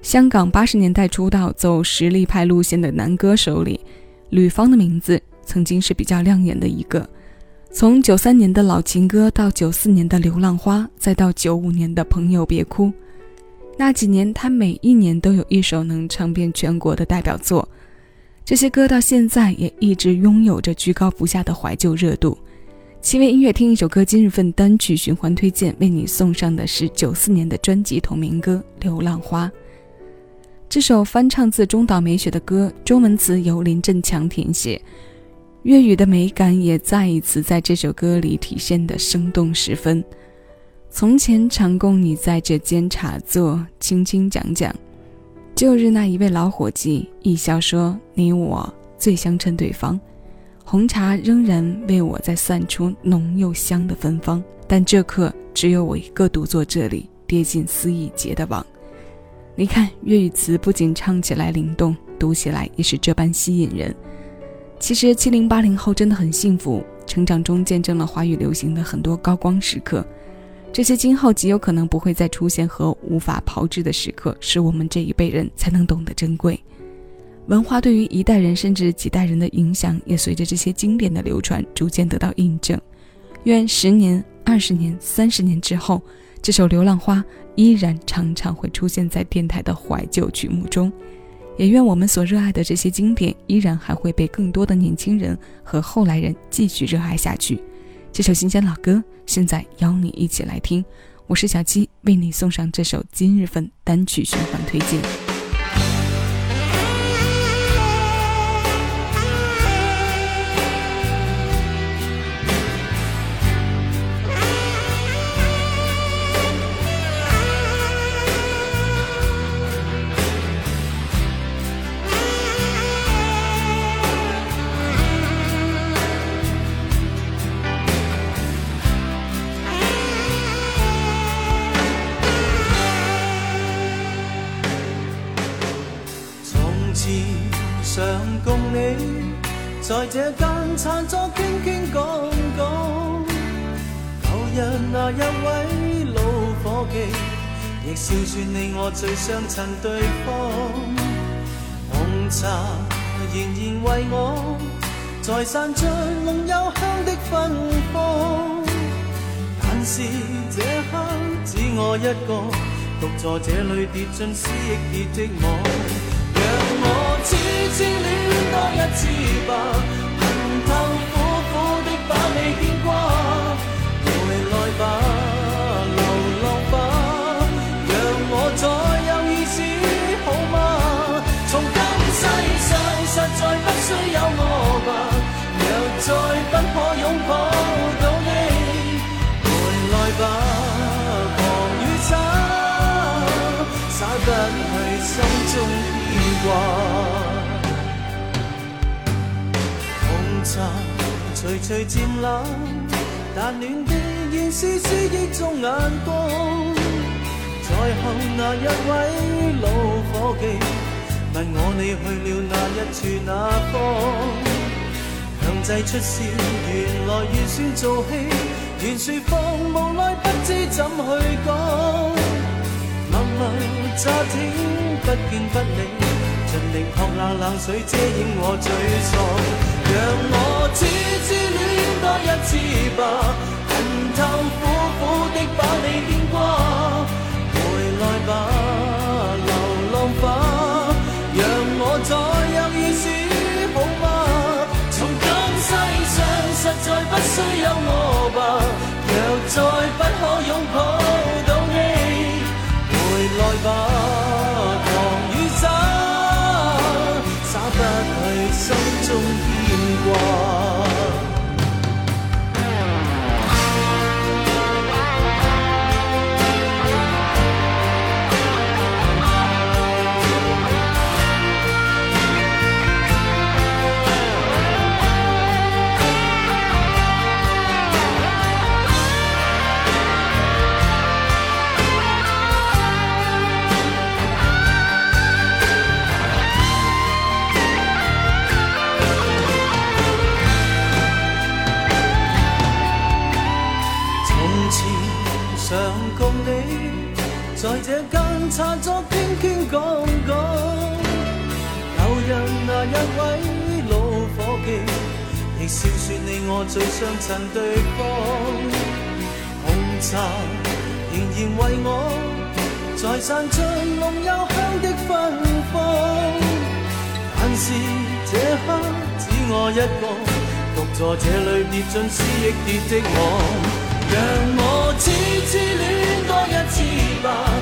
香港八十年代出道、走实力派路线的男歌手里，吕方的名字曾经是比较亮眼的一个。从九三年的老情歌到九四年的《流浪花》，再到九五年的《朋友别哭》，那几年他每一年都有一首能唱遍全国的代表作。这些歌到现在也一直拥有着居高不下的怀旧热度。七位音乐听一首歌，今日份单曲循环推荐为你送上的是九四年的专辑同名歌《流浪花》。这首翻唱自中岛美雪的歌，中文词由林振强填写，粤语的美感也再一次在这首歌里体现的生动十分。从前常供你在这间茶座轻轻讲讲，旧日那一位老伙计，一笑说你我最相称对方。红茶仍然为我在散出浓又香的芬芳，但这刻只有我一个独坐这里，跌进思忆结的网。你看粤语词不仅唱起来灵动，读起来也是这般吸引人。其实七零八零后真的很幸福，成长中见证了华语流行的很多高光时刻。这些今后极有可能不会再出现和无法炮制的时刻，是我们这一辈人才能懂得珍贵。文化对于一代人甚至几代人的影响，也随着这些经典的流传逐渐得到印证。愿十年、二十年、三十年之后。这首《流浪花》依然常常会出现在电台的怀旧曲目中，也愿我们所热爱的这些经典，依然还会被更多的年轻人和后来人继续热爱下去。这首新鲜老歌，现在邀你一起来听。我是小七，为你送上这首今日份单曲循环推荐。你，在这间餐桌倾倾讲讲，旧日那一位老伙计，亦笑说你我最相衬对方。红茶仍然为我，在散出浓幽香的芬芳。但是这刻只我一个，独坐这里跌进思忆编织网。痴恋多一次吧，恨透苦苦的把你牵挂。回来吧，流浪吧，让我再有意思好吗？从今世上实在不需有我吧，若再不可拥抱到你，回来吧，狂与洒，洒不去心中牵挂。徐徐渐冷，但暖的仍是思忆中眼光。在后那一位老伙计问我你去了那一处哪方？强制出笑，原来预算做戏，言说放无奈不知怎去讲，默默乍听不见不理。令寒冷冷水遮掩我沮丧，让我痴痴恋多一次吧，恨透苦苦的把你牵挂。回来吧，流浪吧，让我再有意思好吗？从今世上实在不需有。在这间茶座，倾倾讲讲，旧日那一位老伙计，亦笑说你我最相衬对方。红茶仍然为我，在散尽浓幽香的芬芳。但是这刻只我一个，独坐这里跌进思忆跌的我，让我痴痴。翅膀。